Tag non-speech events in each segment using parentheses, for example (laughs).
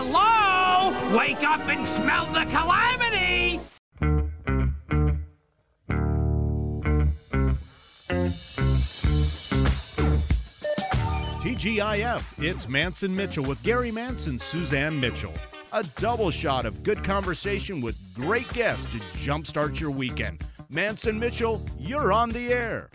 Hello? Wake up and smell the calamity! TGIF, it's Mance and Mitchell with Gary Mance and, Suzanne Mitchell. A double shot of good conversation with great guests to jumpstart your weekend. Mance and Mitchell, you're on the air.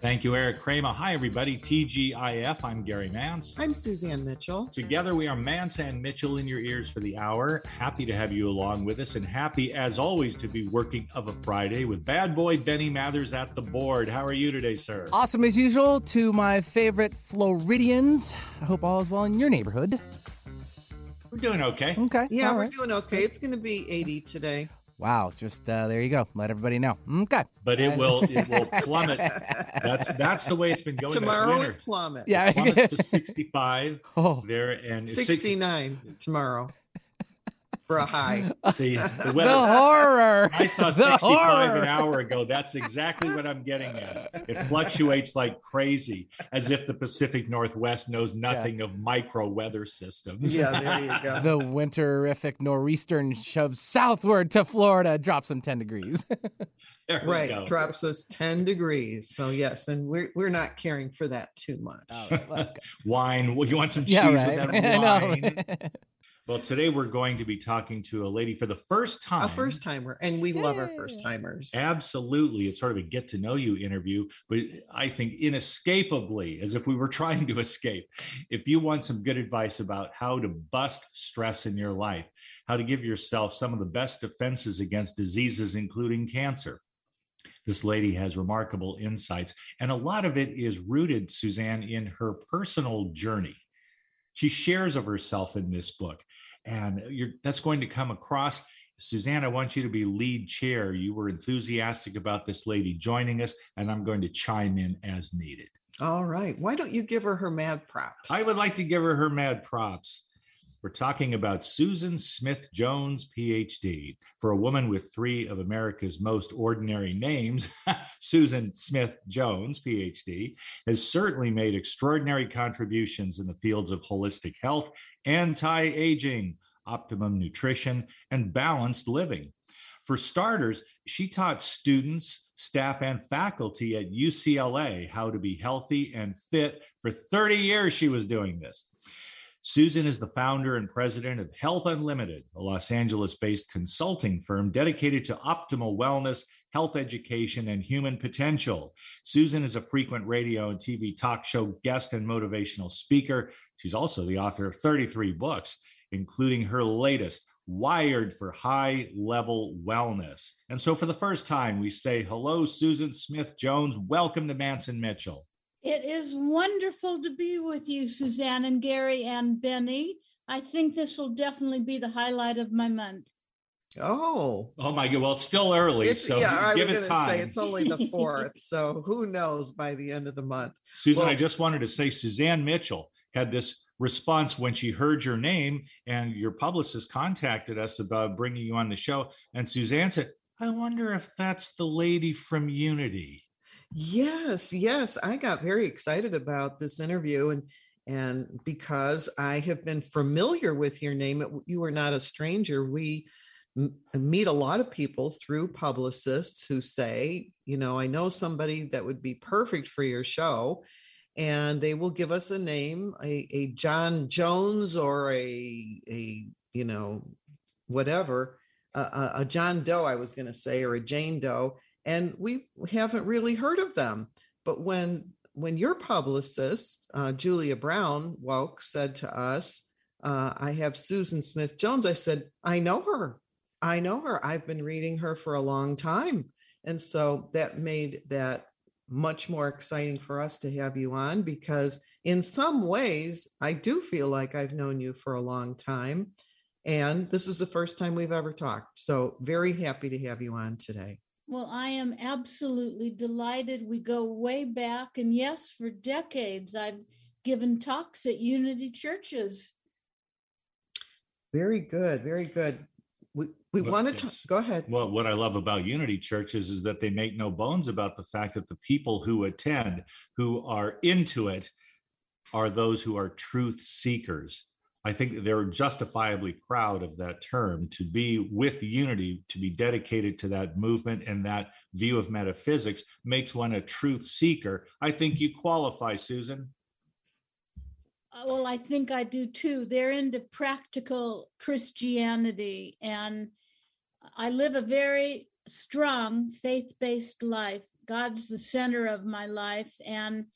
Thank you, Eric Kramer. Hi, everybody. TGIF. I'm Gary Mance. I'm Suzanne Mitchell. Together, we are Mance and Mitchell in your ears for the hour. Happy to have you along with us, and happy, as always, to be working of a Friday with bad boy Benny Mathers at the board. How are you today, sir? Awesome as usual to my favorite Floridians. I hope all is well in your neighborhood. We're doing okay. Okay. Yeah, all we're right. doing okay. It's going to be 80 today. Wow. Just uh, there you go. Let everybody know. Okay. But it will it will (laughs) plummet. That's that's the way it's been going Tomorrow this winter. it plummets. Yeah. It plummets to 65 (laughs) Oh, there and 69 tomorrow for a high. See, the (laughs) the horror. I saw The 65 horror. an hour ago. That's exactly what I'm getting at. It (laughs) fluctuates like crazy, as if the Pacific Northwest knows nothing of micro weather systems. Yeah, (laughs) there you go. The winterific nor'eastern shoves southward to Florida, drops them 10 degrees. Right, go. drops us 10 degrees. So, yes, and we're, we're not caring for that too much. All right, let's go. Wine. Well, you want some cheese Yeah, with that wine? Well, today we're going to be talking to a lady for the first time. A first timer, and we love our first timers. Absolutely. It's sort of a get to know you interview, but I think inescapably, as if we were (laughs) trying to escape. If you want some good advice about how to bust stress in your life, how to give yourself some of the best defenses against diseases, including cancer, this lady has remarkable insights. And a lot of it is rooted, Suzanne, in her personal journey. She shares of herself in this book, and you're, that's going to come across. Suzanne, I want you to be lead chair. You were enthusiastic about this lady joining us, and I'm going to chime in as needed. All right. Why don't you give her her mad props? I would like to give her her mad props. We're talking about Susan Smith Jones, PhD. For a woman with three of America's most ordinary names, (laughs) Susan Smith Jones, PhD, has certainly made extraordinary contributions in the fields of holistic health, anti aging, optimum nutrition, and balanced living. For starters, she taught students, staff, and faculty at UCLA how to be healthy and fit. For 30 years, she was doing this. Susan is the founder and president of Health Unlimited, a Los Angeles based consulting firm dedicated to optimal wellness, health education, and human potential. Susan is a frequent radio and TV talk show guest and motivational speaker. She's also the author of 33 books, including her latest, Wired for High Level Wellness. And so, for the first time, we say hello, Susan Smith Jones. Welcome to Mance and Mitchell. It is wonderful to be with you, Suzanne and Gary and Benny. I think this will definitely be the highlight of my month. oh, Oh my God! Well, it's still early, it's, so yeah, I give was it time. say it's only the (laughs) fourth. so, who knows by the end of the month? Susan, I just wanted to say Suzanne Mitchell had this response when she heard your name, and your publicist contacted us about bringing you on the show. And Suzanne said, "I wonder if that's the lady from Unity." Yes, yes. I got very excited about this interview and and because I have been familiar with your name, you are not a stranger. We m- meet a lot of people through publicists who say, you know, I know somebody that would be perfect for your show. And they will give us a name, a, a John Jones or a, a you know, whatever, a John Doe, I was going to say, or a Jane Doe and we haven't really heard of them. But when when your publicist uh, Julia Brown Welk said to us, uh, "I have Susan Smith Jones," I said, "I know her. I know her. I've been reading her for a long time," and so that made that much more exciting for us to have you on because in some ways I do feel like I've known you for a long time. And this is the first time we've ever talked. So, very happy to have you on today. Well, I am absolutely delighted. We go way back. And yes, for decades, I've given talks at Unity churches. Very good. Very good. We, we Well, want to yes. go ahead. Well, what I love about Unity churches is that they make no bones about the fact that the people who attend, who are into it, are those who are truth seekers. I think they're justifiably proud of that term to be with unity, to be dedicated to that movement and that view of metaphysics makes one a truth seeker. I think you qualify, Susan. Uh, Well, I think I do too. They're into practical Christianity, and I live a very strong faith based life. God's the center of my life. And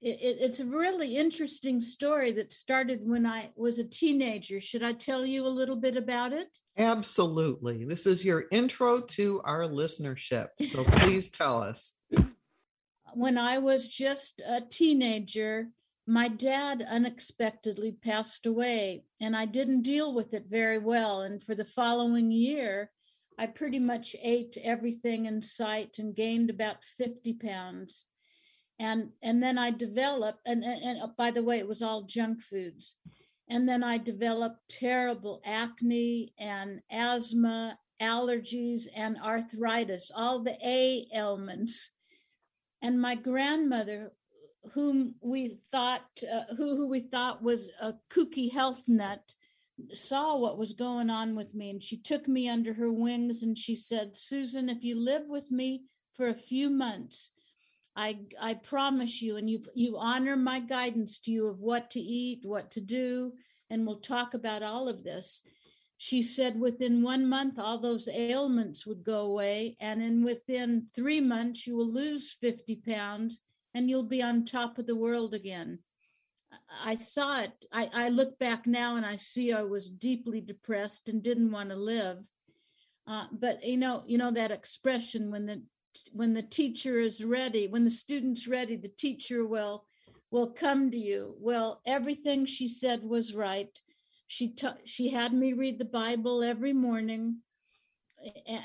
it, it- it's a really interesting story that started when I was a teenager. Should I tell you a little bit about it? Absolutely. This is your intro to our listenership. So (laughs) please tell us. when I was just a teenager, my dad unexpectedly passed away, and I didn't deal with it very well. And for the following year, I pretty much ate everything in sight and gained about 50 pounds. And, and then I developed, and, and, and uh, by the way, it was all junk foods. And then I developed terrible acne and asthma, allergies, and arthritis, all the A ailments and my grandmother whom we thought uh, who who we thought was a kooky health nut saw what was going on with me and she took me under her wings and she said susan if you live with me for a few months i i promise you and you you honor my guidance to you of what to eat what to do and we'll talk about all of this. She said within one month all those ailments would go away and in within three months you will lose 50 pounds and you'll be on top of the world again. I saw it. I, I look back now and i see i was deeply depressed and didn't want to live. Uh, but you know you know that expression when the when the teacher is ready when the student's ready the teacher will will come to you. Well everything she said was right. She ta- she had me read the bible every morning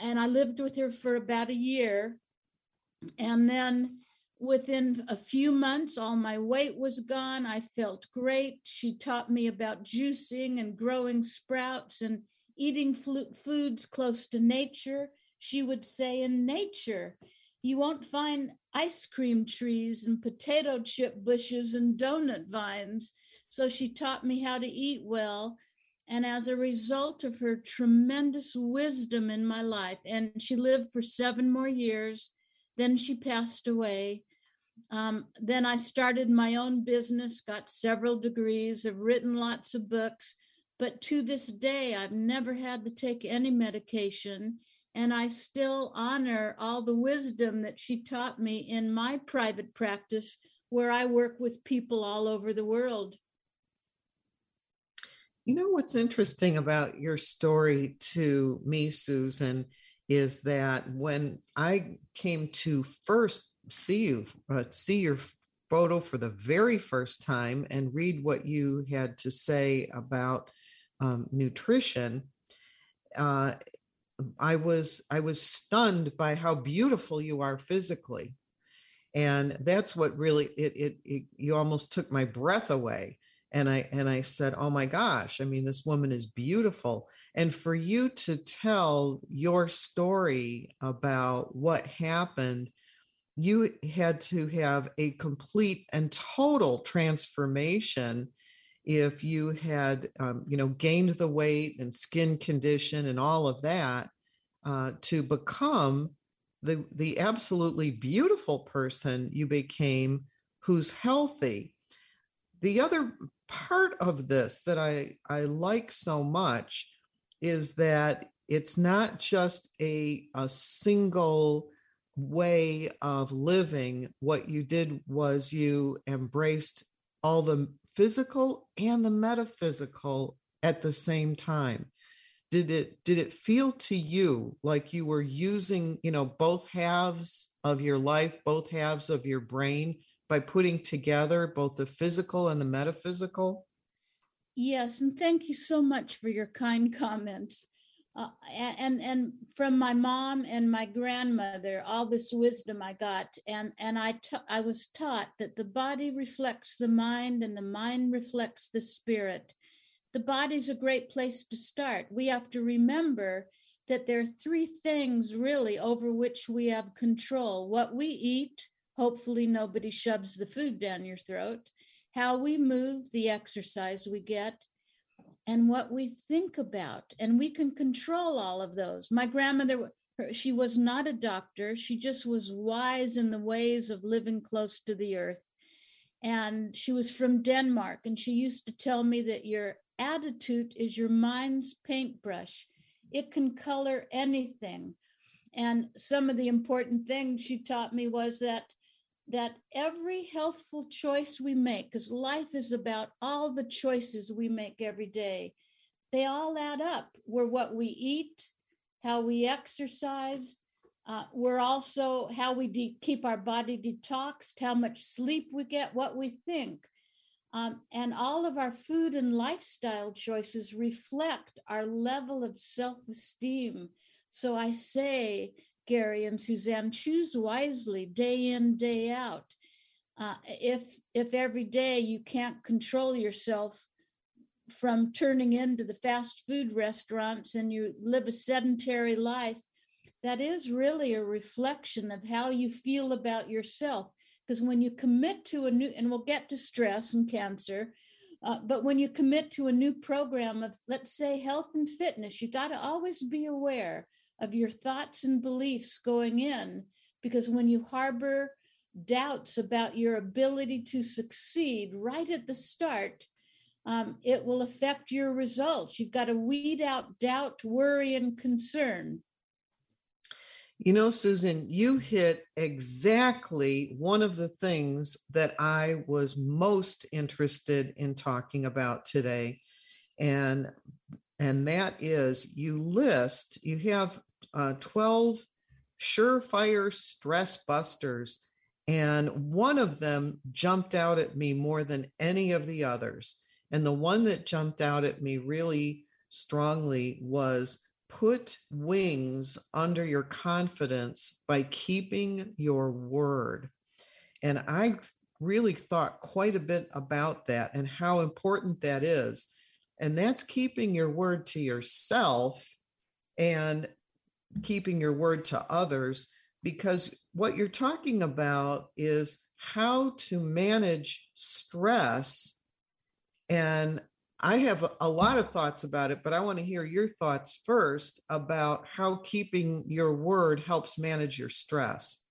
and i lived with her for about a year. And then within a few months all my weight was gone. I felt great. She taught me about juicing and growing sprouts and eating flu- foods close to nature she would say in nature you won't find ice cream trees and potato chip bushes and donut vines so she taught me how to eat well. And as a result of her tremendous wisdom in my life, and she lived for seven more years, then she passed away. Um, then I started my own business, got several degrees, have written lots of books. But to this day, I've never had to take any medication. And I still honor all the wisdom that she taught me in my private practice, where I work with people all over the world. You know what's interesting about your story to me, Susan, is that when I came to first see you, uh, see your photo for the very first time and read what you had to say about um, nutrition, uh, I was I was stunned by how beautiful you are physically, and that's what really it it, it you almost took my breath away. And i and i said oh my gosh i mean this woman is beautiful. And for you to tell your story about what happened you had to have a complete and total transformation if you had um, you know gained the weight and skin condition and all of that uh, to become the the absolutely beautiful person you became who's healthy the other part of this that I, I like so much is that it's not just a, a single way of living. What you did was you embraced all the physical and the metaphysical at the same time. Did it did it feel to you like you were using, you know, both halves of your life, both halves of your brain by putting together both the physical and the metaphysical? Yes, and thank you so much for your kind comments. Uh, and and from my mom and my grandmother, all this wisdom I got, and and I I was taught that the body reflects the mind, and the mind reflects the spirit. The body's a great place to start. We have to remember that there are three things really over which we have control: what we eat, hopefully nobody shoves the food down your throat how we move the exercise we get and what we think about. And we can control all of those. My grandmother, she was not a doctor, she just was wise in the ways of living close to the earth. And she was from Denmark, and she used to tell me that your attitude is your mind's paintbrush. It can color anything. And some of the important things she taught me was that that every healthful choice we make, because life is about all the choices we make every day, they all add up. We're what we eat, how we exercise. Uh, we're also how we de- keep our body detoxed, how much sleep we get, what we think. Um, and all of our food and lifestyle choices reflect our level of self esteem. So I say, Gary and Suzanne, choose wisely day in, day out. Uh, if if every day you can't control yourself from turning into the fast food restaurants and you live a sedentary life, that is really a reflection of how you feel about yourself. Because when you commit to a new, and we'll get to stress and cancer, uh, but when you commit to a new program of, let's say, health and fitness, you got to always be aware of your thoughts and beliefs going in. Because when you harbor doubts about your ability to succeed right at the start, um, it will affect your results. You've got to weed out doubt, worry, and concern. You know, Susan, you hit exactly one of the things that I was most interested in talking about today. And and that is you list, you have uh, 12 surefire stress busters. And one of them jumped out at me more than any of the others. And the one that jumped out at me really strongly was put wings under your confidence by keeping your word. And I really thought quite a bit about that and how important that is. And that's keeping your word to yourself and keeping your word to others, because what you're talking about is how to manage stress and I have a lot of thoughts about it, but I want to hear your thoughts first about how keeping your word helps manage your stress.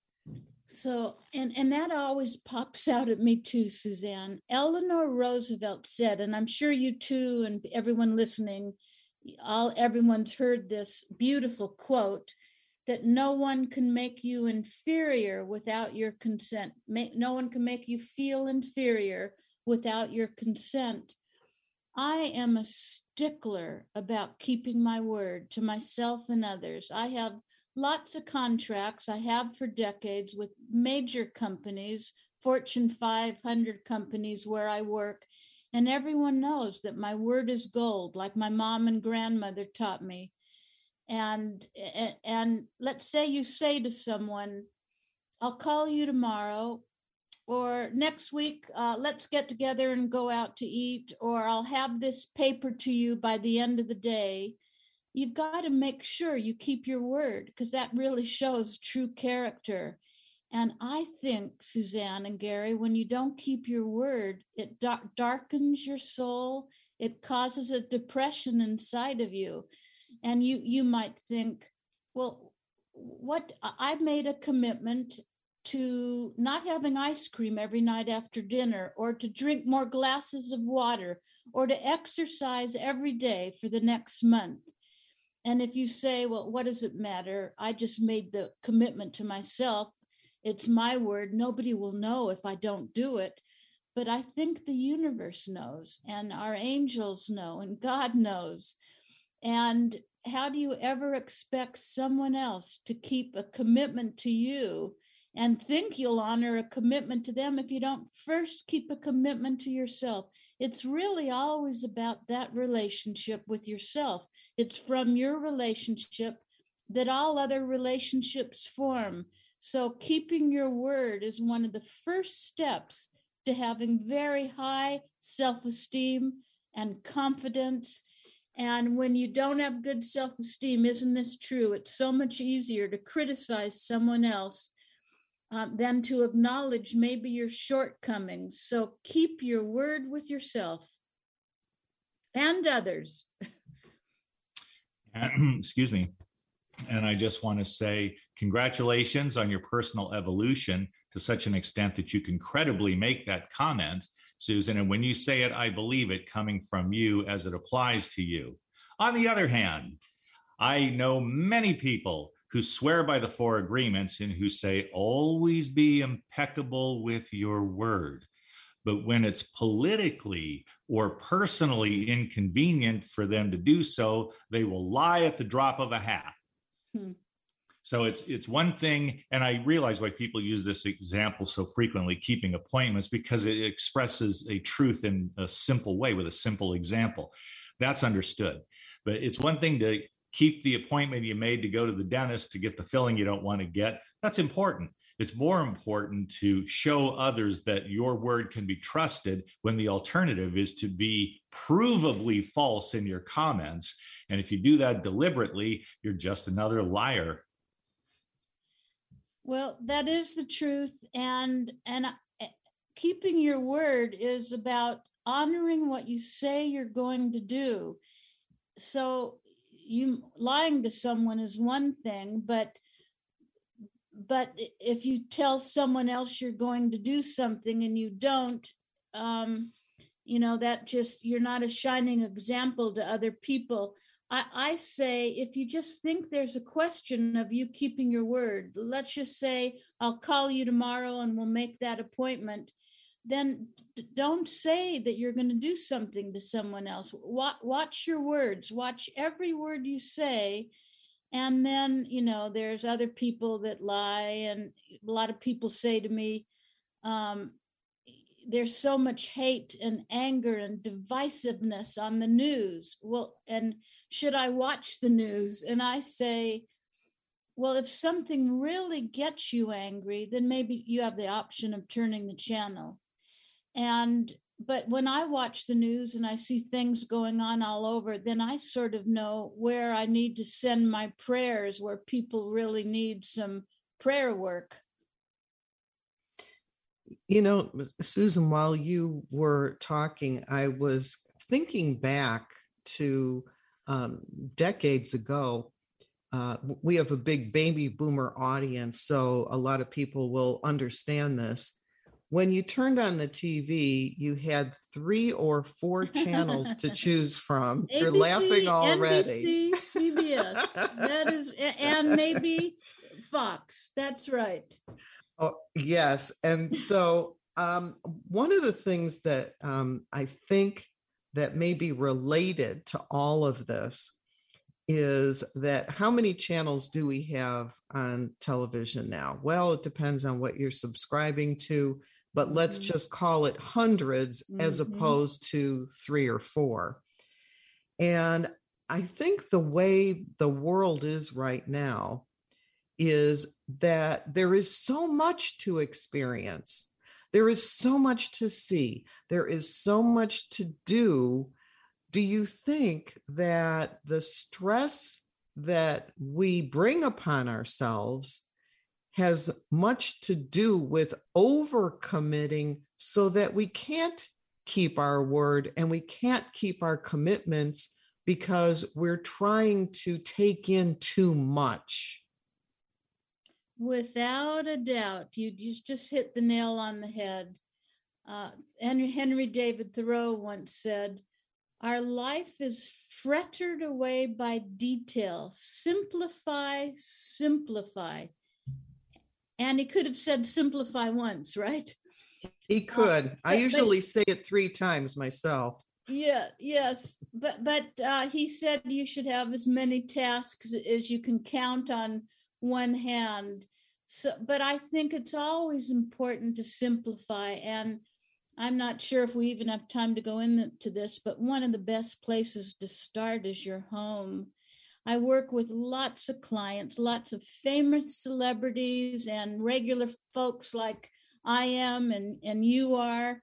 So, and and that always pops out at me too, Suzanne. Eleanor Roosevelt said, and I'm sure you too, and everyone listening, all everyone's heard this beautiful quote that no one can make you inferior without your consent. no one can make you feel inferior without your consent. I am a stickler about keeping my word to myself and others. I have lots of contracts I have for decades with major companies, Fortune 500 companies where I work, and everyone knows that my word is gold, like my mom and grandmother taught me. And and let's say you say to someone, "I'll call you tomorrow or next week uh, let's get together and go out to eat or i'll have this paper to you by the end of the day you've got to make sure you keep your word because that really shows true character and i think suzanne and gary when you don't keep your word it da- darkens your soul it causes a depression inside of you and you you might think well what i've made a commitment to not having ice cream every night after dinner, or to drink more glasses of water, or to exercise every day for the next month. And if you say, well, what does it matter? I just made the commitment to myself. It's my word. Nobody will know if I don't do it. But I think the universe knows, and our angels know, and God knows. And how do you ever expect someone else to keep a commitment to you and think you'll honor a commitment to them if you don't first keep a commitment to yourself. It's really always about that relationship with yourself. It's from your relationship that all other relationships form. So, keeping your word is one of the first steps to having very high self esteem and confidence. And when you don't have good self esteem, isn't this true? It's so much easier to criticize someone else um, than to acknowledge maybe your shortcomings. So keep your word with yourself. and others. (clears throat) Excuse me. And I just want to say congratulations on your personal evolution to such an extent that you can credibly make that comment, Susan. And when you say it, I believe it coming from you as it applies to you. On the other hand, I know many people who swear by the four agreements and who say, always be impeccable with your word. But when it's politically or personally inconvenient for them to do so, they will lie at the drop of a hat. Hmm. So it's it's one thing, and I realize why people use this example so frequently, keeping appointments, because it expresses a truth in a simple way with a simple example. That's understood. But it's one thing to keep the appointment you made to go to the dentist to get the filling you don't want to get. That's important. It's more important to show others that your word can be trusted when the alternative is to be provably false in your comments. And if you do that deliberately, you're just another liar. Well, that is the truth. And, and uh, keeping your word is about honoring what you say you're going to do. So you lying to someone is one thing, but but if you tell someone else you're going to do something and you don't um you know that just you're not a shining example to other people. I i say if you just think there's a question of you keeping your word let's just say i'll call you tomorrow and we'll make that appointment then don't say that you're going to do something to someone else. Watch, your words. Watch every word you say. And then you know there's other people that lie and a lot of people say to me um, there's so much hate and anger and divisiveness on the news. Well and should i watch the news? And i say well if something really gets you angry then maybe you have the option of turning the channel and but when I watch the news and I see things going on all over, then I sort of know where I need to send my prayers, where people really need some prayer work. You know, Susan, while you were talking, I was thinking back to um, decades ago. Uh, we have a big baby boomer audience, so a lot of people will understand this when you turned on the TV, you had three or four channels to (laughs) choose from. ABC, You're laughing already. NBC, CBS. that is, (laughs) and maybe Fox. That's right. Oh, yes. And so, um, one of the things that um, I think that may be related to all of this is that how many channels do we have on television now? Well, it depends on what you're subscribing to but mm-hmm. let's just call it 100s mm-hmm. as opposed to three or four. And I think the way the world is right now is that there is so much to experience. There is so much to see. There is so much to do. Do you think that the stress that we bring upon ourselves has much to do with overcommitting so that we can't keep our word and we can't keep our commitments because we're trying to take in too much. Without a doubt, you just hit the nail on the head. Uh, Henry, Henry David Thoreau once said, Our life is frettered away by detail. Simplify, simplify. And he could have said simplify once, right? He uh, could. Uh, I usually but, say it three times myself. Yeah, yes. But but uh, he said you should have as many tasks as you can count on one hand. So but I think it's always important to simplify and I'm not sure if we even have time to go into this, but one of the best places to start is your home. I work with lots of clients, lots of famous celebrities and regular folks like I am and, and you are.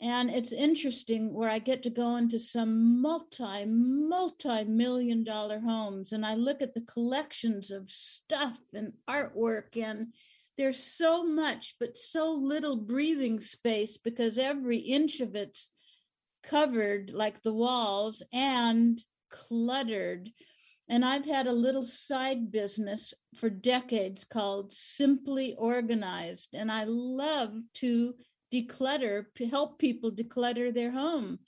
And it's interesting where I get to go into some multi, multi million dollar homes and I look at the collections of stuff and artwork, and there's so much, but so little breathing space because every inch of it's covered like the walls and cluttered. And I've had a little side business for decades called Simply Organized. And I love to declutter, help people declutter their home.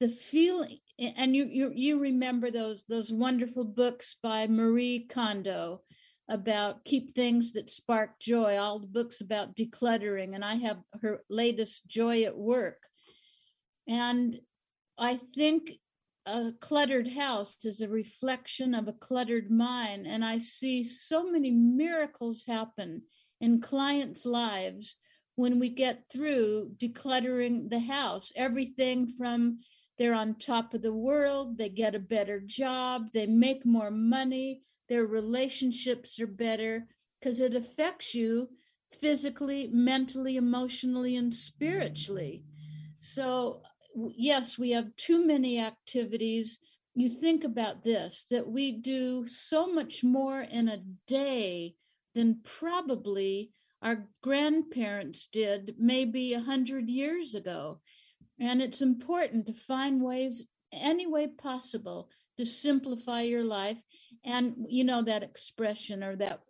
The feeling, and you, you, you remember those, those wonderful books by Marie Kondo about keep things that spark joy, all the books about decluttering. And I have her latest Joy at Work. And I think a cluttered house is a reflection of a cluttered mind. And I see so many miracles happen in clients' lives when we get through decluttering the house. Everything from they're on top of the world, they get a better job, they make more money, their relationships are better, because it affects you physically, mentally, emotionally, and spiritually. So yes, we have too many activities. You think about this that we do so much more in a day than probably our grandparents did maybe a hundred years ago. And it's important to find ways, any way possible, to simplify your life. And you know that expression or that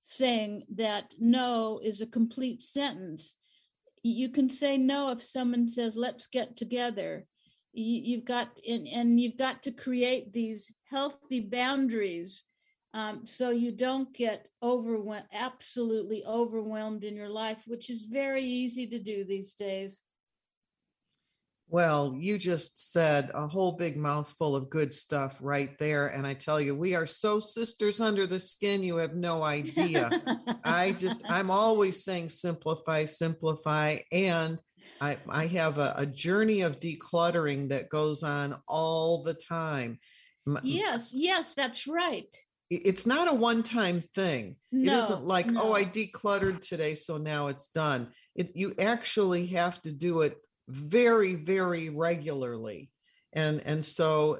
saying that no is a complete sentence you can say no if someone says let's get together. You, have got and, and you've got to create these healthy boundaries um, so you don't get overwhelmed absolutely overwhelmed in your life which is very easy to do these days well, you just said a whole big mouthful of good stuff right there. And I tell you, we are so sisters under the skin, you have no idea. I just, (laughs) I'm always saying simplify, simplify. And I, I have a, a journey of decluttering that goes on all the time. Yes, yes, that's right. It's not a one time thing. No, it isn't like, no. oh, I decluttered today, so now it's done. It, you actually have to do it very very regularly. And and so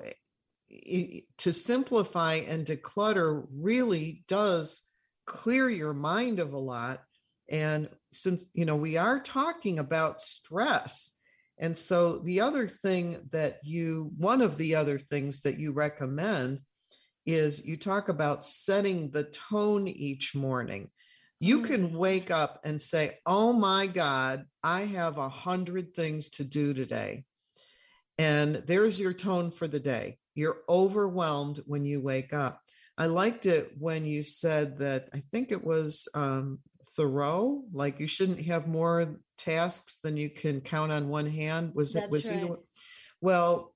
it, to simplify and declutter really does clear your mind of a lot. And since you know we are talking about stress and so the other thing that you one of the other things that you recommend is you talk about setting the tone each morning you mm. can wake up and say, Oh my God, I have a hundred things to do today. And there's your tone for the day. You're overwhelmed when you wake up. I liked it when you said that, I think it was um, Thoreau, like you shouldn't have more tasks than you can count on one hand. Was That's it, was right. he? Well,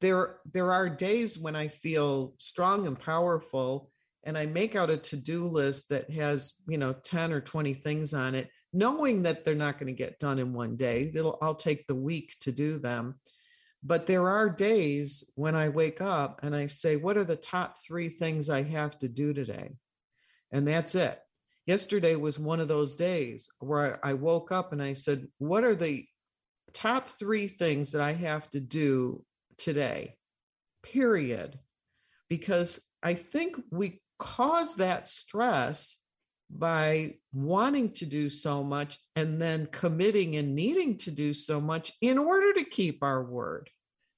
there, there are days when I feel strong and powerful and I make out a to-do list that has, you know, 10 or 20 things on it, knowing that they're not going to get done in one day. It'll I'll take the week to do them. But there are days when I wake up and I say, what are the top 3 things I have to do today? And that's it. Yesterday was one of those days where I woke up and I said, what are the top 3 things that I have to do today? Period. Because I think we cause that stress by wanting to do so much and then committing and needing to do so much in order to keep our word.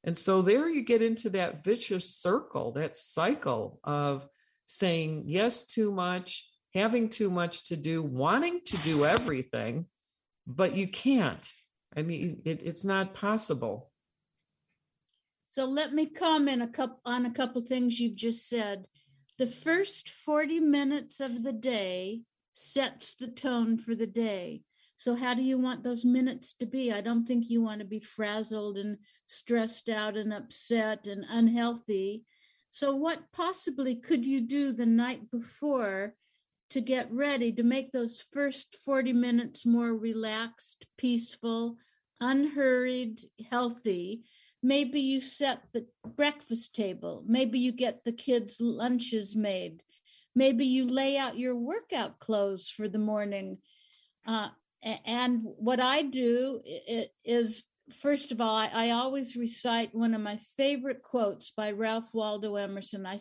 And so there you get into that vicious circle, that cycle of saying yes too much, having too much to do, wanting to do everything, but you can't. I mean, it, it's not possible. So let me comment a couple on a couple things you've just said the first 40 minutes of the day sets the tone for the day. So, how do you want those minutes to be? I don't think you want to be frazzled and stressed out and upset and unhealthy. So, what possibly could you do the night before to get ready to make those first 40 minutes more relaxed, peaceful, unhurried, healthy? Maybe you set the breakfast table. Maybe you get the kids' lunches made. Maybe you lay out your workout clothes for the morning. Uh, and what I do is, first of all, I, I, always recite one of my favorite quotes by Ralph Waldo Emerson. I,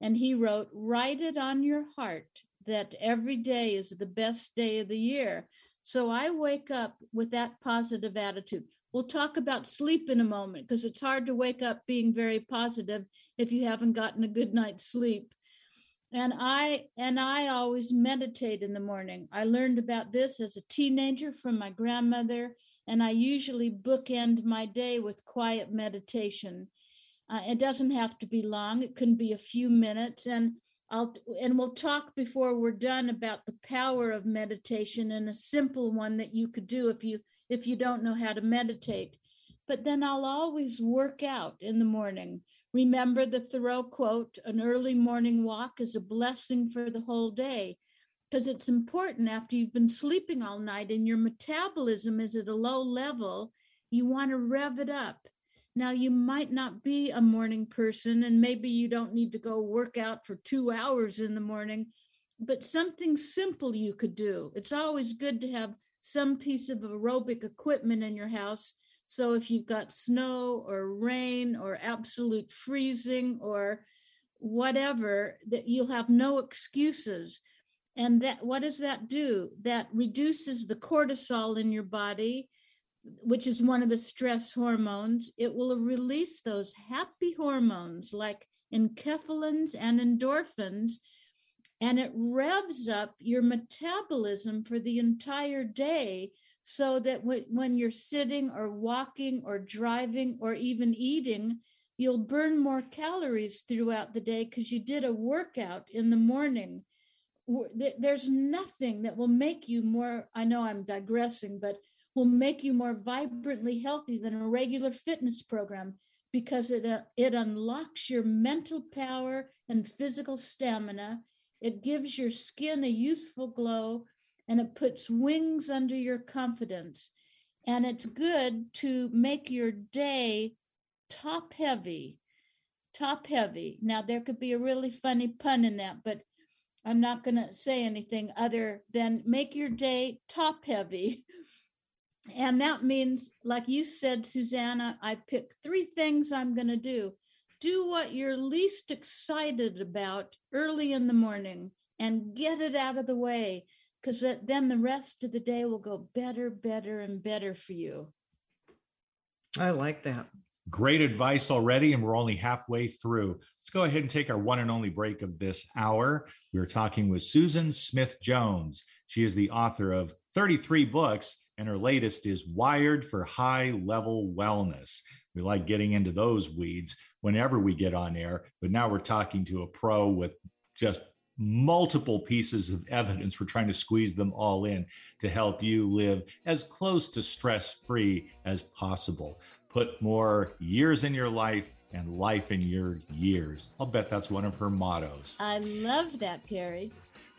and he wrote, Write it on your heart that every day is the best day of the year. So I wake up with that positive attitude. We'll talk about sleep in a moment because it's hard to wake up being very positive if you haven't gotten a good night's sleep. And i and i always meditate in the morning. I learned about this as a teenager from my grandmother and i usually bookend my day with quiet meditation. Uh, it doesn't have to be long it can be a few minutes and i'll and we'll talk before we're done about the power of meditation and a simple one that you could do if you if you don't know how to meditate but then i'll always work out in the morning Remember the Thoreau quote an early morning walk is a blessing for the whole day because it's important after you've been sleeping all night and your metabolism is at a low level. You want to rev it up. Now, you might not be a morning person, and maybe you don't need to go work out for two hours in the morning, but something simple you could do. It's always good to have some piece of aerobic equipment in your house so if you've got snow or rain or absolute freezing or whatever, that you'll have no excuses. And that what does that do? That reduces the cortisol in your body, which is one of the stress hormones. It will release those happy hormones like enkephalins and endorphins, and it revs up your metabolism for the entire day so that when you're sitting or walking or driving or even eating, you'll burn more calories throughout the day because you did a workout in the morning. There's nothing that will make you more, I know I'm digressing, but will make you more vibrantly healthy than a regular fitness program because it, uh, it unlocks your mental power and physical stamina. It gives your skin a youthful glow and it puts wings under your confidence. And it's good to make your day top heavy. Top heavy. Now, there could be a really funny pun in that, but I'm not going to say anything other than make your day top heavy. And that means, like you said, Susanna, I pick three things I'm going to do. Do what you're least excited about early in the morning and get it out of the way because then the rest of the day will go better, better, and better for you. I like that. Great advice already, and we're only halfway through. Let's go ahead and take our one and only break of this hour. We are talking with Susan Smith Jones. She is the author of 33 books, and her latest is Wired for High Level Wellness. We like getting into those weeds whenever we get on air, but now we're talking to a pro with just multiple pieces of evidence. We're trying to squeeze them all in to help you live as close to stress free as possible. Put more years in your life and life in your years. I'll bet that's one of her mottos. I love that, Gary.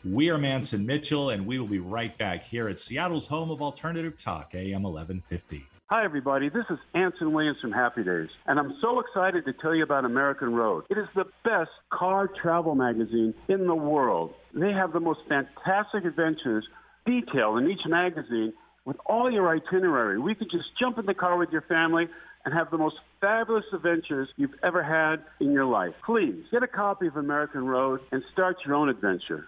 We are Mance and Mitchell, and we will be right back here at Seattle's home of alternative talk, AM 1150. Hi, everybody. This is Anson Williams from Happy Days, and I'm so excited to tell you about American Road. It is the best car travel magazine in the world. They have the most fantastic adventures detailed in each magazine with all your itinerary. We could just jump in the car with your family and have the most fabulous adventures you've ever had in your life. Please get a copy of American Road and start your own adventure.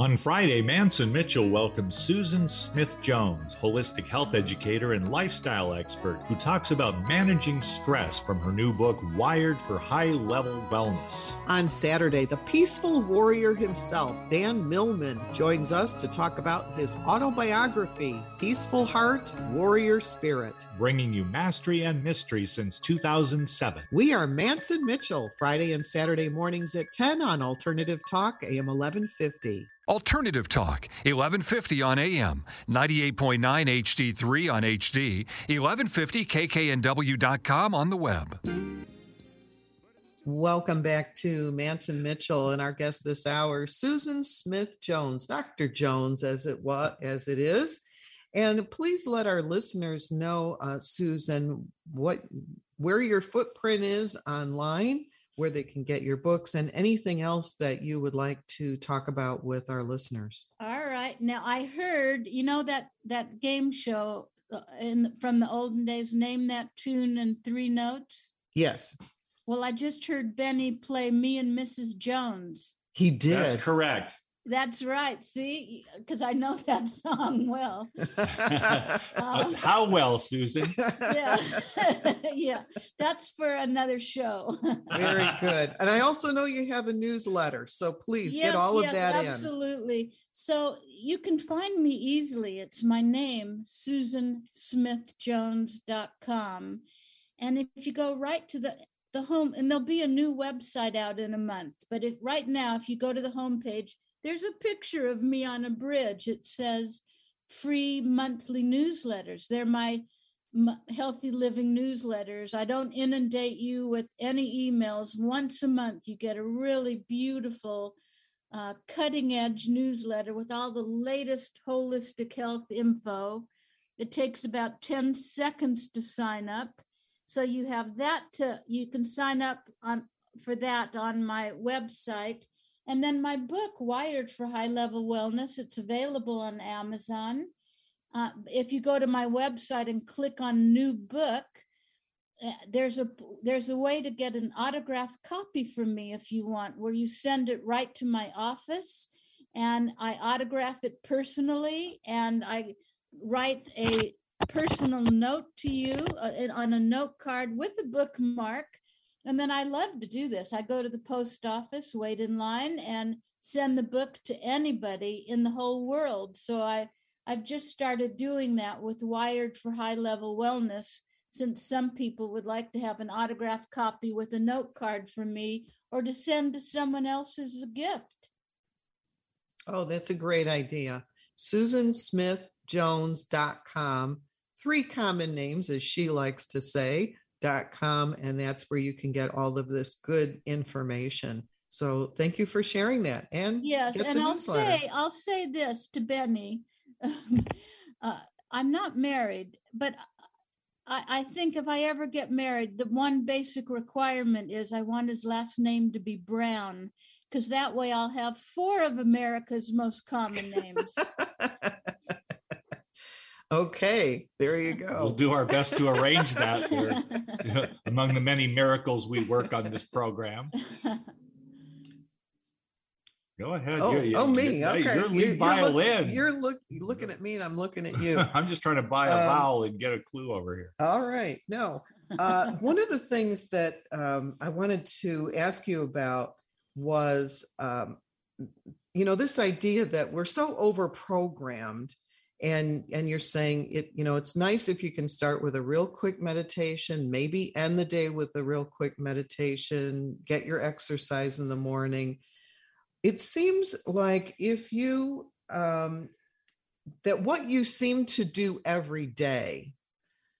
On Friday, Mance and Mitchell welcomes Susan Smith Jones, holistic health educator and lifestyle expert, who talks about managing stress from her new book, Wired for High Level Wellness. On Saturday, the peaceful warrior himself, Dan Millman, joins us to talk about his autobiography, Peaceful Heart, Warrior Spirit. Bringing you mastery and mystery since 2007. We are Mance and Mitchell, Friday and Saturday mornings at 10 on Alternative Talk, AM 1150. Alternative Talk, 1150 on AM, 98.9 HD3 on HD, 1150kknw.com on the web. Welcome back to Mance and Mitchell and our guest this hour, Susan Smith Jones, Dr. Jones, as it was as it is. And please let our listeners know, uh, Susan, what where your footprint is online where they can get your books and anything else that you would like to talk about with our listeners. All right. Now I heard, you know that that game show uh, in from the olden days name that tune in three notes? Yes. Well, I just heard Benny play me and Mrs. Jones. He did. That's correct. That's right. See, because I know (laughs) that song well. (laughs) um, How well, Susan? yeah, (laughs) yeah. That's for another show. Very good. And I also know you have a newsletter, so please yes, get all yes, of that in. absolutely. So you can find me easily. It's my name, SusanSmithJones.com. And if you go right to the the home, and there'll be a new website out in a month. But if right now, if you go to the homepage, there's a picture of me on a bridge. It says free monthly newsletters. They're my healthy living newsletters. I don't inundate you with any emails. Once a month, you get a really beautiful, uh, cutting edge newsletter with all the latest holistic health info. It takes about 10 seconds to sign up. So you have that to, you can sign up on for that on my website. And then my book, Wired for High Level Wellness, it's available on Amazon. Uh, if you go to my website and click on New Book, uh, there's a there's a way to get an autographed copy from me if you want, where you send it right to my office, and I autograph it personally, and I write a personal note to you uh, on a note card with a bookmark and then I love to do this. I go to the post office, wait in line, and send the book to anybody in the whole world. So I I've just started doing that with Wired for High Level Wellness, since some people would like to have an autographed copy with a note card from me or to send to someone else as a gift. Oh, that's a great idea. SusanSmithJones.com. Three common names, as she likes to say dot com and that's where you can get all of this good information. So thank you for sharing that and yes and i'll newsletter. say i'll say this to benny. (laughs) Uh, i'm not married but I, I think if i ever get married the one basic requirement is i want his last name to be brown because that way i'll have four of america's most common names (laughs) Okay, there you go. We'll do our best to arrange that here (laughs) (laughs) among the many miracles we work on this program. Go ahead. Oh, you're, oh me. You're, okay. You're lead you're, violin. You're, look, you're looking at me and I'm looking at you. (laughs) I'm just trying to buy a Um, vowel and get a clue over here. All right. No. Uh, one of the things that um, I wanted to ask you about was, um, you know, this idea that we're so over programmed and and you're saying it you know it's nice if you can start with a real quick meditation maybe end the day with a real quick meditation get your exercise in the morning. It seems like if you um that what you seem to do every day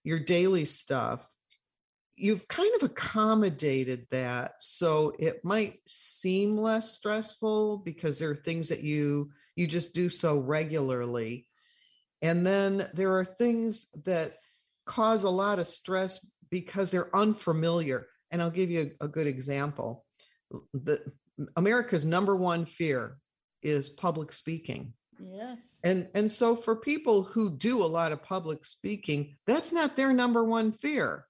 your daily stuff you've kind of accommodated that so it might seem less stressful because there are things that you you just do so regularly and then there are things that cause a lot of stress because they're unfamiliar. And I'll give you a, a good example. The America's number one fear is public speaking. Yes. And and so for people who do a lot of public speaking, that's not their number one fear.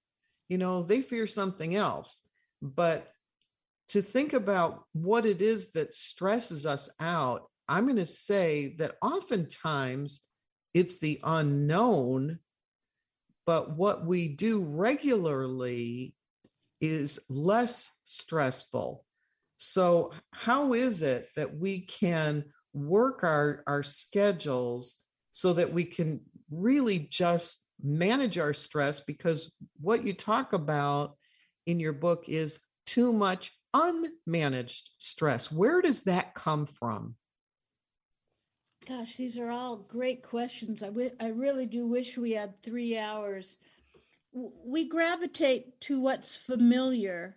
You know, they fear something else. But to think about what it is that stresses us out, I'm going to say that oftentimes it's the unknown, but what we do regularly is less stressful. So, how is it that we can work our, our schedules so that we can really just manage our stress? Because what you talk about in your book is too much unmanaged stress. Where does that come from? Gosh, these are all great questions. I, w- I really do wish we had three hours. We gravitate to what's familiar,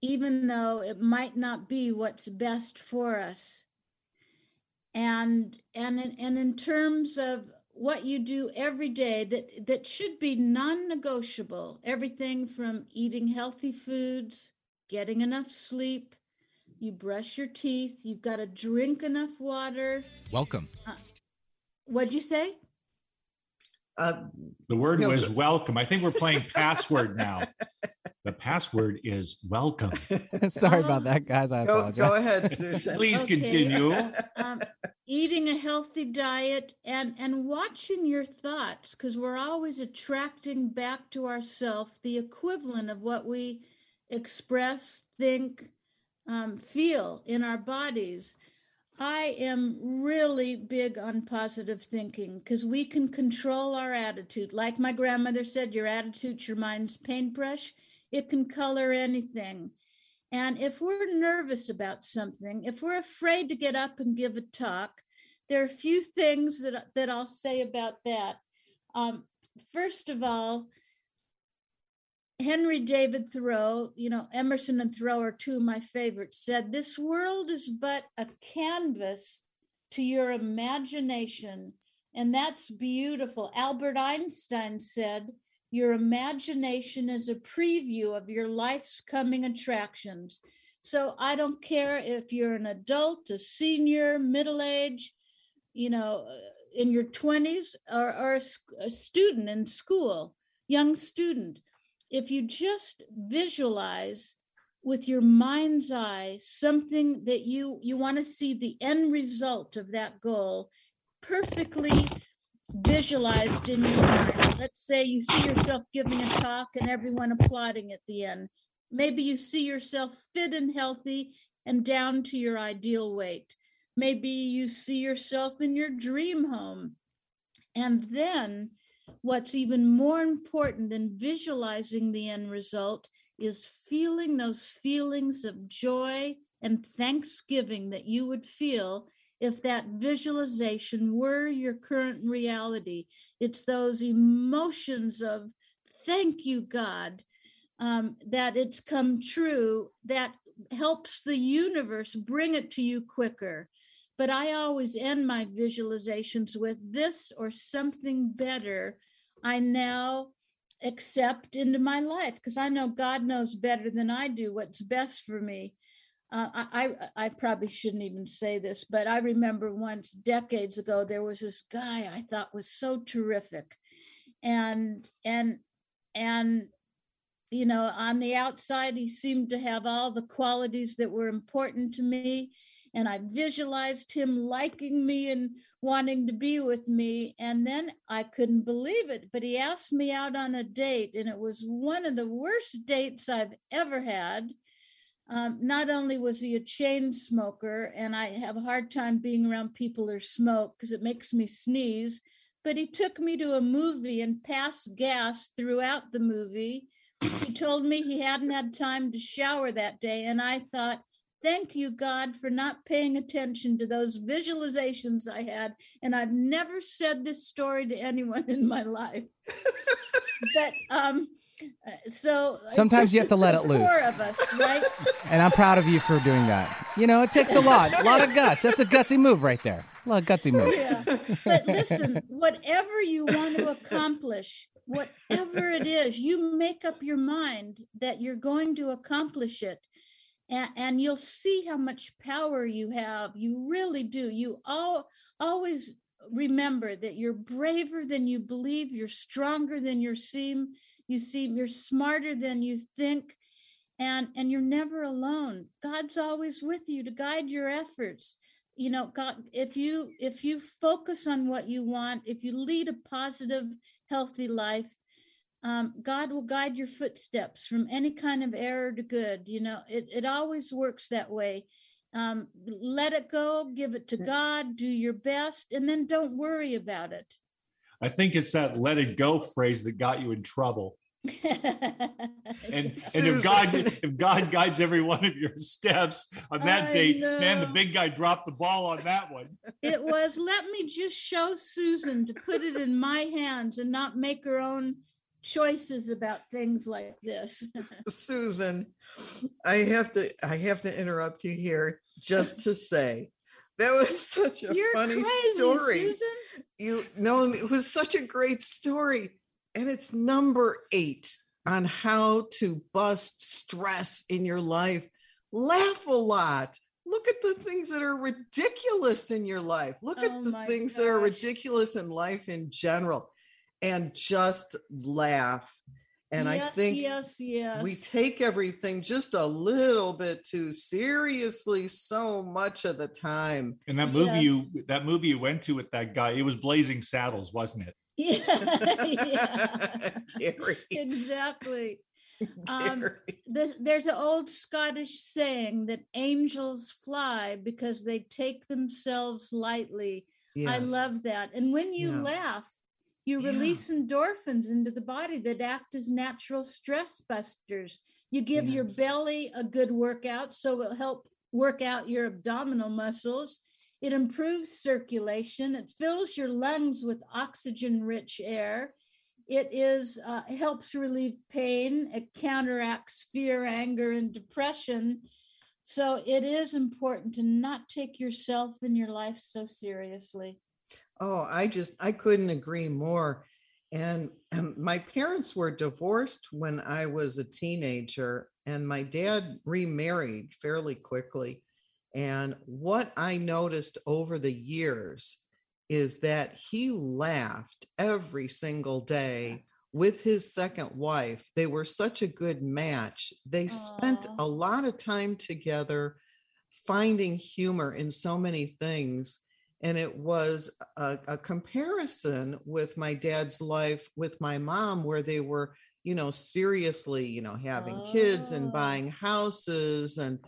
even though it might not be what's best for us. And and in, and in terms of what you do every day that that should be non-negotiable, everything from eating healthy foods, getting enough sleep, you brush your teeth, you've got to drink enough water. Welcome. Uh, what'd you say? Uh, the word no, was welcome. I think we're playing password now. The password is welcome. (laughs) Sorry about that, guys. I go, apologize. Go ahead, (laughs) Susan. Please okay. continue. (laughs) Um, eating a healthy diet and and watching your thoughts because we're always attracting back to ourself the equivalent of what we express, think, um, feel in our bodies. I am really big on positive thinking because we can control our attitude. Like my grandmother said, your attitude's your mind's paintbrush. It can color anything. And if we're nervous about something, if we're afraid to get up and give a talk, there are a few things that, that I'll say about that. Um, first of all, Henry David Thoreau, you know, Emerson and Thoreau are two of my favorites, said, This world is but a canvas to your imagination. And that's beautiful. Albert Einstein said, Your imagination is a preview of your life's coming attractions. So I don't care if you're an adult, a senior, middle age, you know, uh, in your 20s, or, or a, a student in school, young student if you just visualize with your mind's eye something that you you want to see the end result of that goal perfectly visualized in your mind. Let's say you see yourself giving a talk and everyone applauding at the end. Maybe you see yourself fit and healthy and down to your ideal weight. Maybe you see yourself in your dream home. And then What's even more important than visualizing the end result is feeling those feelings of joy and thanksgiving that you would feel if that visualization were your current reality. It's those emotions of thank you, God, um, that it's come true that helps the universe bring it to you quicker. But I always end my visualizations with this or something better. I now accept into my life because I know God knows better than I do what's best for me. Uh, I, I, I probably shouldn't even say this, but I remember once decades ago there was this guy I thought was so terrific, and and and you know on the outside he seemed to have all the qualities that were important to me, and I visualized him liking me and wanting to be with me. And then I couldn't believe it, but he asked me out on a date, and it was one of the worst dates I've ever had. Um, not only was he a chain smoker, and I have a hard time being around people who smoke because it makes me sneeze, but he took me to a movie and passed gas throughout the movie. He told me he hadn't had time to shower that day, and I thought, Thank you, God, for not paying attention to those visualizations I had. And I've never said this story to anyone in my life. (laughs) but um, uh, so sometimes you have to let it loose. Four of us, right? (laughs) and I'm proud of you for doing that. You know, it takes a lot, a lot of guts. That's a gutsy move right there. A lot of gutsy move. Yeah. But listen, whatever you want to accomplish, whatever it is, you make up your mind that you're going to accomplish it and, and you'll see how much power you have. You really do. You all always remember that you're braver than you believe, you're stronger than you seem, you seem, you're smarter than you think. and and you're never alone god's always with you to guide your efforts you know god if you if you focus on what you want if you lead a positive healthy life um, god will guide your footsteps from any kind of error to good you know it, it always works that way. Um, let it go give it to god do your best and then don't worry about it. I think it's that let it go phrase that got you in trouble. (laughs) and and if God if God guides every one of your steps on that I date, man, the big guy dropped the ball on that one. it was let me just show Susan to put it in my hands and not make her own choices about things like this. (laughs) Susan, I have to I have to interrupt you here just to say that was (laughs) such a You're funny crazy, story. Susan. You know, it was such a great story. And it's number eight on how to bust stress in your life. Laugh a lot. Look at the things that are ridiculous in your life. Look Oh at the things that are ridiculous in life in general and just laugh. And I think yes, yes. we take everything just a little bit too seriously so much of the time. And that movie you that movie you went to with that guy, it was Blazing Saddles, wasn't it? (laughs) yeah, (laughs) yeah. Exactly. (laughs) Um, This, there's an old Scottish saying that angels fly because they take themselves lightly. I love that. And when you Yeah. laugh, you Yeah. release endorphins into the body that act as natural stress busters. You give your belly a good workout, so it'll help work out your abdominal muscles. It improves circulation. It fills your lungs with oxygen rich air. It is uh, helps relieve pain. It counteracts fear, anger, and depression. So it is important to not take yourself and your life so seriously. Oh, I just I couldn't agree more. And my parents were divorced when I was a teenager, and my dad remarried fairly quickly. And what I noticed over the years is that he laughed every single day with his second wife. They were such a good match. They spent a lot of time together finding humor in so many things and it was a, a comparison with my dad's life with my mom where they were you know seriously you know having kids and Oh. buying houses and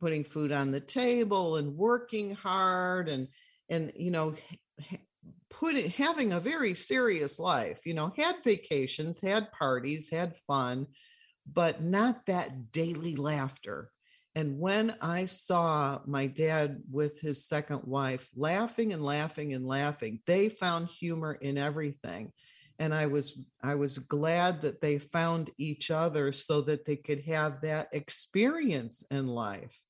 putting food on the table and working hard and and you know putting having a very serious life you know had vacations had parties had fun but not that daily laughter and when I saw my dad with his second wife laughing and laughing and laughing, they found humor in everything. And I was I was glad that they found each other so that they could have that experience in life.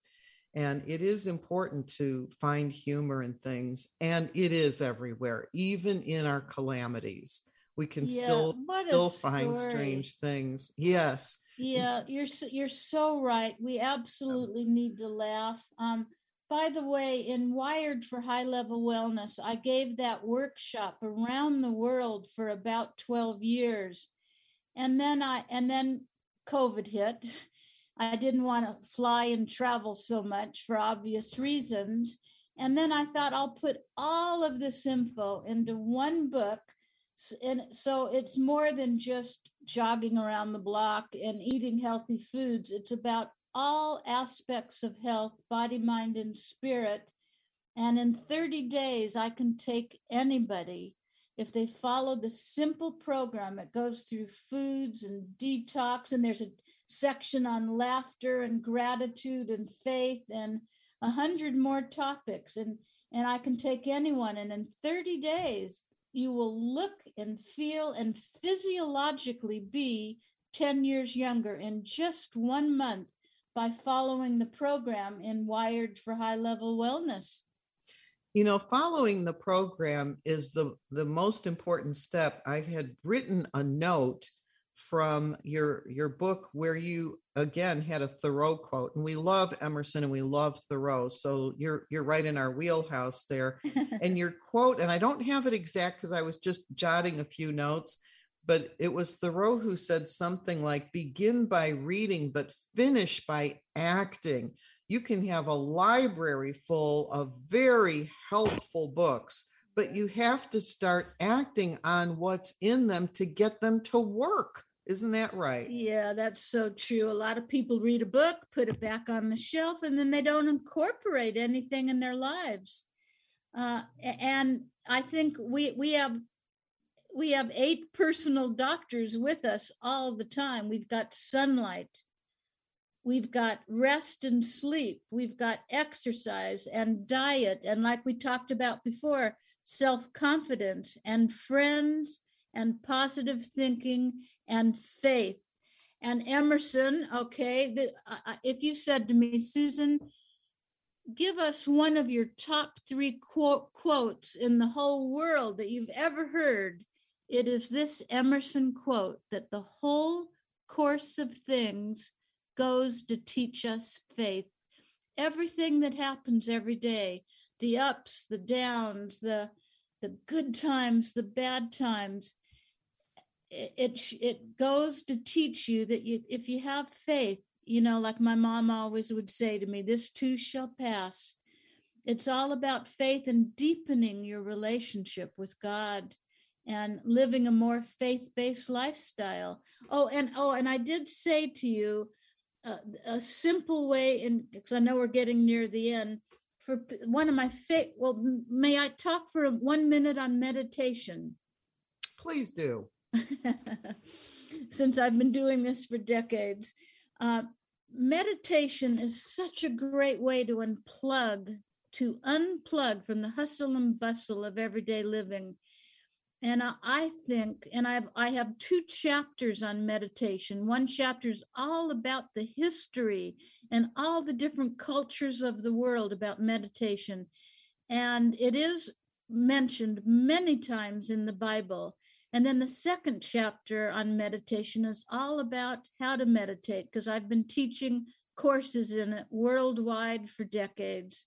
And it is important to find humor in things, and it is everywhere, even in our calamities. We can Yeah, still still find strange things. Yes. Yeah, you're s- you're so right. We absolutely need to laugh. Um, by the way, in Wired for High Level Wellness, I gave that workshop around the world for about 12 years. And then I and then COVID hit. I didn't want to fly and travel so much for obvious reasons. And then I thought I'll put all of this info into one book. And so it's more than just jogging around the block and eating healthy foods. It's about all aspects of health, body, mind, and spirit. And in 30 days, I can take anybody if they follow the simple program. It goes through foods and detox, and there's a section on laughter and gratitude and faith and a hundred more topics. And and I can take anyone. And in 30 days, you will look and feel and physiologically be 10 years younger in just one month by following the program in Wired for High Level Wellness. you know following the program is the the most important step i had written a note from your your book where you again had a thoreau quote and we love emerson and we love thoreau so you're you're right in our wheelhouse there and (laughs) your quote and i don't have it exact because i was just jotting a few notes but it was Thoreau who said something like begin by reading, but finish by acting. You can have a library full of very helpful books, but you have to start acting on what's in them to get them to work. Isn't that right? Yeah, that's so true. A lot of people read a book, put it back on the shelf, and then they don't incorporate anything in their lives. Uh, and I think we we have we have eight personal doctors with us all the time. We've got sunlight, we've got rest and sleep, we've got exercise and diet, and like we talked about before, self confidence and friends and positive thinking and faith. And Emerson, okay, the, uh, if you said to me, Susan, give us one of your top three quote, quotes in the whole world that you've ever heard, it is this Emerson quote that the whole course of things goes to teach us faith. Everything that happens every day, the ups, the downs, the the good times, the bad times, it, it it goes to teach you that you if you have faith you know like my mom always would say to me this too shall pass. It's all about faith and deepening your relationship with god and living a more faith-based lifestyle. Oh and oh and i did say to you uh, a simple way and because i know we're getting near the end for one of my faith well may i talk for one minute on meditation please do (laughs) since I've been doing this for decades. Uh, meditation is such a great way to unplug, to unplug from the hustle and bustle of everyday living. And I think, and I've I have two chapters on meditation. One chapter is all about the history and all the different cultures of the world about meditation. And it is mentioned many times in the Bible. And then the second chapter on meditation is all about how to meditate, because I've been teaching courses in it worldwide for decades.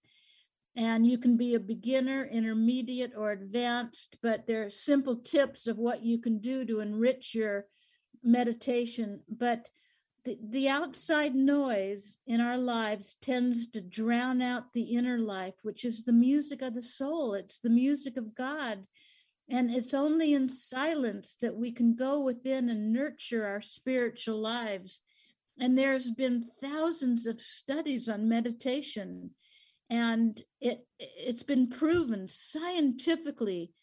And you can be a beginner, intermediate, or advanced, but there are simple tips of what you can do to enrich your meditation. But the, the outside noise in our lives tends to drown out the inner life, which is the music of the soul. It's the music of God. And it's only in silence that we can go within and nurture our spiritual lives. And there's been thousands of studies on meditation, and it, it's been proven scientifically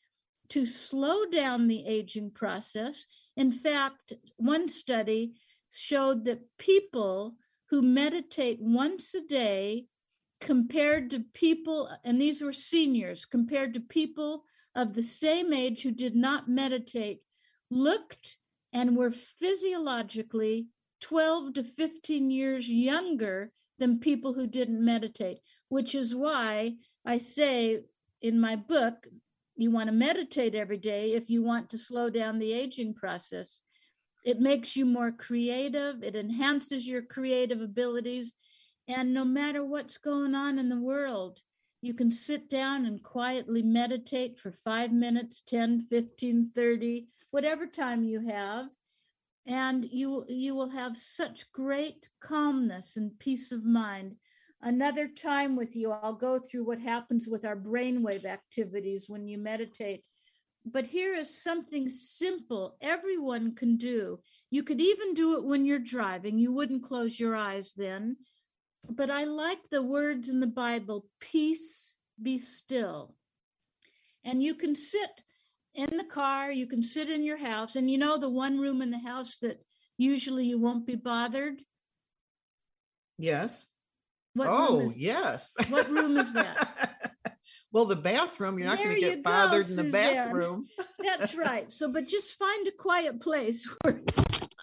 to slow down the aging process. In fact, one study showed that people who meditate once a day compared to people, and these were seniors, compared to people of the same age who did not meditate looked and were physiologically 12 to 15 years younger than people who didn't meditate, which is why I say in my book, you want to meditate every day if you want to slow down the aging process. It makes you more creative, it enhances your creative abilities. And no matter what's going on in the world, you can sit down and quietly meditate for five minutes, 10, 15, 30, whatever time you have. And you, you will have such great calmness and peace of mind. Another time with you, I'll go through what happens with our brainwave activities when you meditate. But here is something simple everyone can do. You could even do it when you're driving. You wouldn't close your eyes then but I like the words in the Bible peace, be still. And you can sit in the car, you can sit in your house, and you know the one room in the house that usually you won't be bothered? Yes. What oh, is, yes. What room is that? (laughs) well, the bathroom, you're not going to get go, bothered in the Suzanne. bathroom. (laughs) That's right. So, but just find a quiet place (laughs) where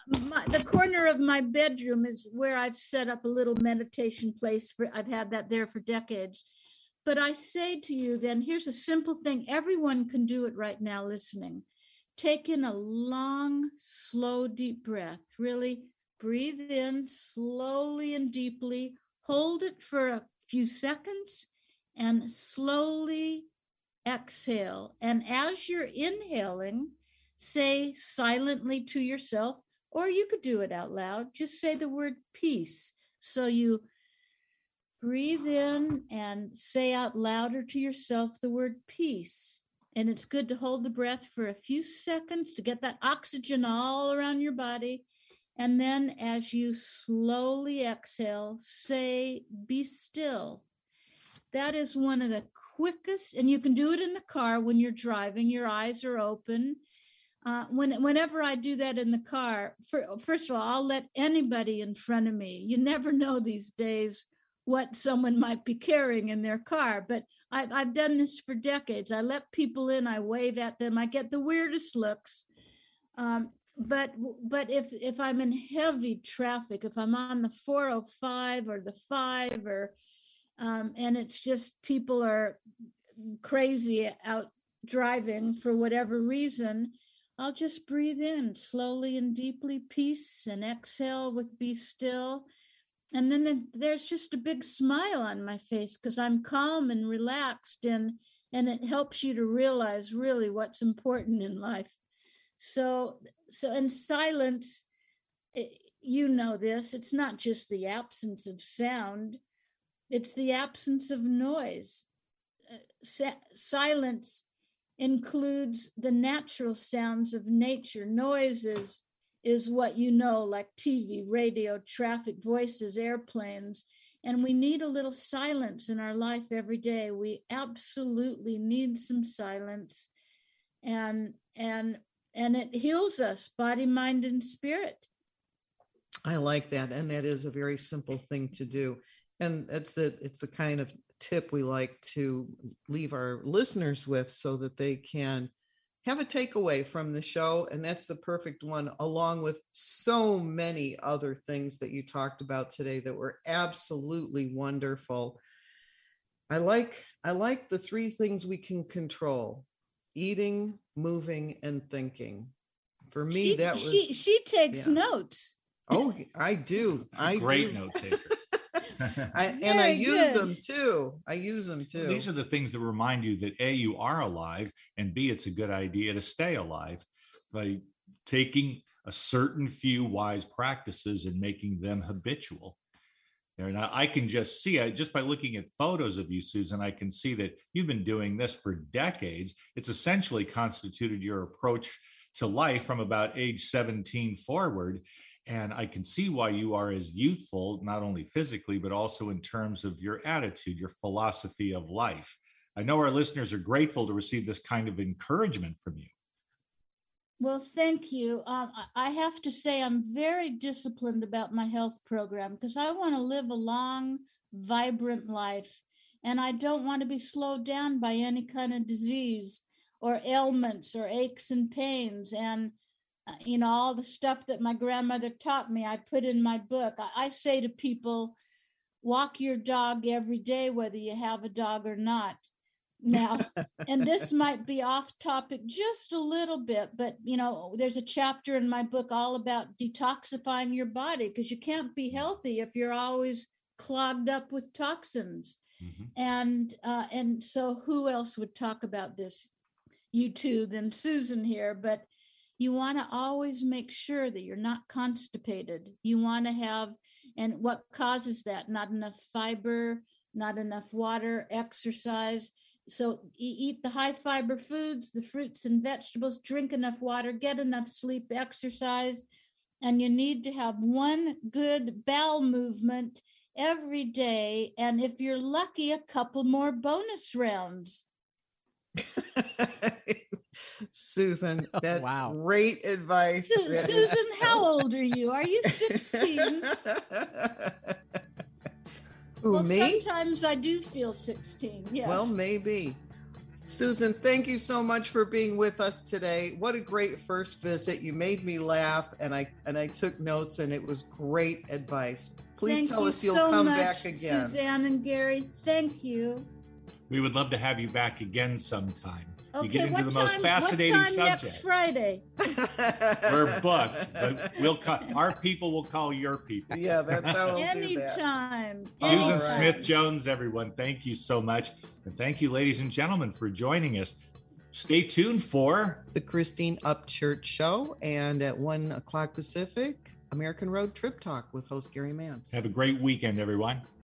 my, the corner of my bedroom is where I've set up a little meditation place for I've had that there for decades. But I say to you then here's a simple thing everyone can do it right now listening. Take in a long, slow, deep breath. Really breathe in slowly and deeply. Hold it for a few seconds and slowly exhale. And as you're inhaling, say silently to yourself, or you could do it out loud. Just say the word peace. So you breathe in and say out louder to yourself the word peace. And it's good to hold the breath for a few seconds to get that oxygen all around your body. And then as you slowly exhale, say, be still. That is one of the quickest, and you can do it in the car when you're driving, your eyes are open. Uh, when, whenever I do that in the car, for, first of all, I'll let anybody in front of me. You never know these days what someone might be carrying in their car. But I, I've done this for decades. I let people in, I wave at them, I get the weirdest looks. Um, but but if if I'm in heavy traffic, if I'm on the 405 or the five or um, and it's just people are crazy out driving for whatever reason, I'll just breathe in slowly and deeply, peace, and exhale with be still. And then there's just a big smile on my face because i'm calm and relaxed and and it helps you to realize really what's important in life so so in silence it, eh, you know this it's not just the absence of sound it's the absence of noise uh, silence includes the natural sounds of nature noises is what you know, like TV, radio, traffic, voices, airplanes. And we need a little silence in our life every day. We absolutely need some silence. And and and it heals us, body, mind, and spirit. I like that. And that is a very simple thing to do. And it's the it's the kind of tip we like to leave our listeners with so that they can have a takeaway from the show and that's the perfect one along with so many other things that you talked about today that were absolutely wonderful i like i like the three things we can control eating moving and thinking for me she, that was she she takes yeah. notes oh i do i great do. note (laughs) taker I, and I use good. them too. I use them too. These are the things that remind you that A, you are alive, and B, it's a good idea to stay alive by taking a certain few wise practices and making them habitual. And I can just see it just by looking at photos of you, Susan. I can see that you've been doing this for decades. It's essentially constituted your approach to life from about age 17 forward. And I can see why you are as youthful, not only physically, but also in terms of your attitude, your philosophy of life. I know our listeners are grateful to receive this kind of encouragement from you. Well, thank you. Um, I have to say, I'm very disciplined about my health program because I want to live a long, vibrant life. And I don't want to be slowed down by any kind of disease or ailments or aches and pains. And uh, you know all the stuff that my grandmother taught me i put in my book I, I, say to people walk your dog every day whether you have a dog or not now (laughs) and this might be off topic just a little bit but you know there's a chapter in my book all about detoxifying your body because you can't be healthy if you're always clogged up with toxins mm-hmm. and uh, and so who else would talk about this you too than susan here but you want to always make sure that you're not constipated. You want to have, and what causes that? Not enough fiber, not enough water, exercise. So eat the high fiber foods, the fruits and vegetables, drink enough water, get enough sleep, exercise, and you need to have one good bowel movement every day. And if you're lucky, a couple more bonus rounds. (laughs) Susan, (laughs) oh, that's wow. great advice. Su- Susan, so... how old are you? Are you 16? (laughs) Ooh, well, me? sometimes I do feel 16. Yes. Well, maybe. Susan, thank you so much for being with us today. What a great first visit. You made me laugh and I and I took notes and it was great advice. Please thank tell you us you'll so come much, back again. Suzanne and Gary, thank you. We would love to have you back again sometime. Okay, you get into the time, most fascinating what time subject. Next Friday. (laughs) We're booked, but we'll call, our people will call your people. Yeah, that's how we'll Anytime. (laughs) Susan right. Smith Jones, everyone, thank you so much. And thank you, ladies and gentlemen, for joining us. Stay tuned for the Christine Upchurch Show and at one o'clock Pacific, American Road Trip Talk with host Gary Mance. Have a great weekend, everyone.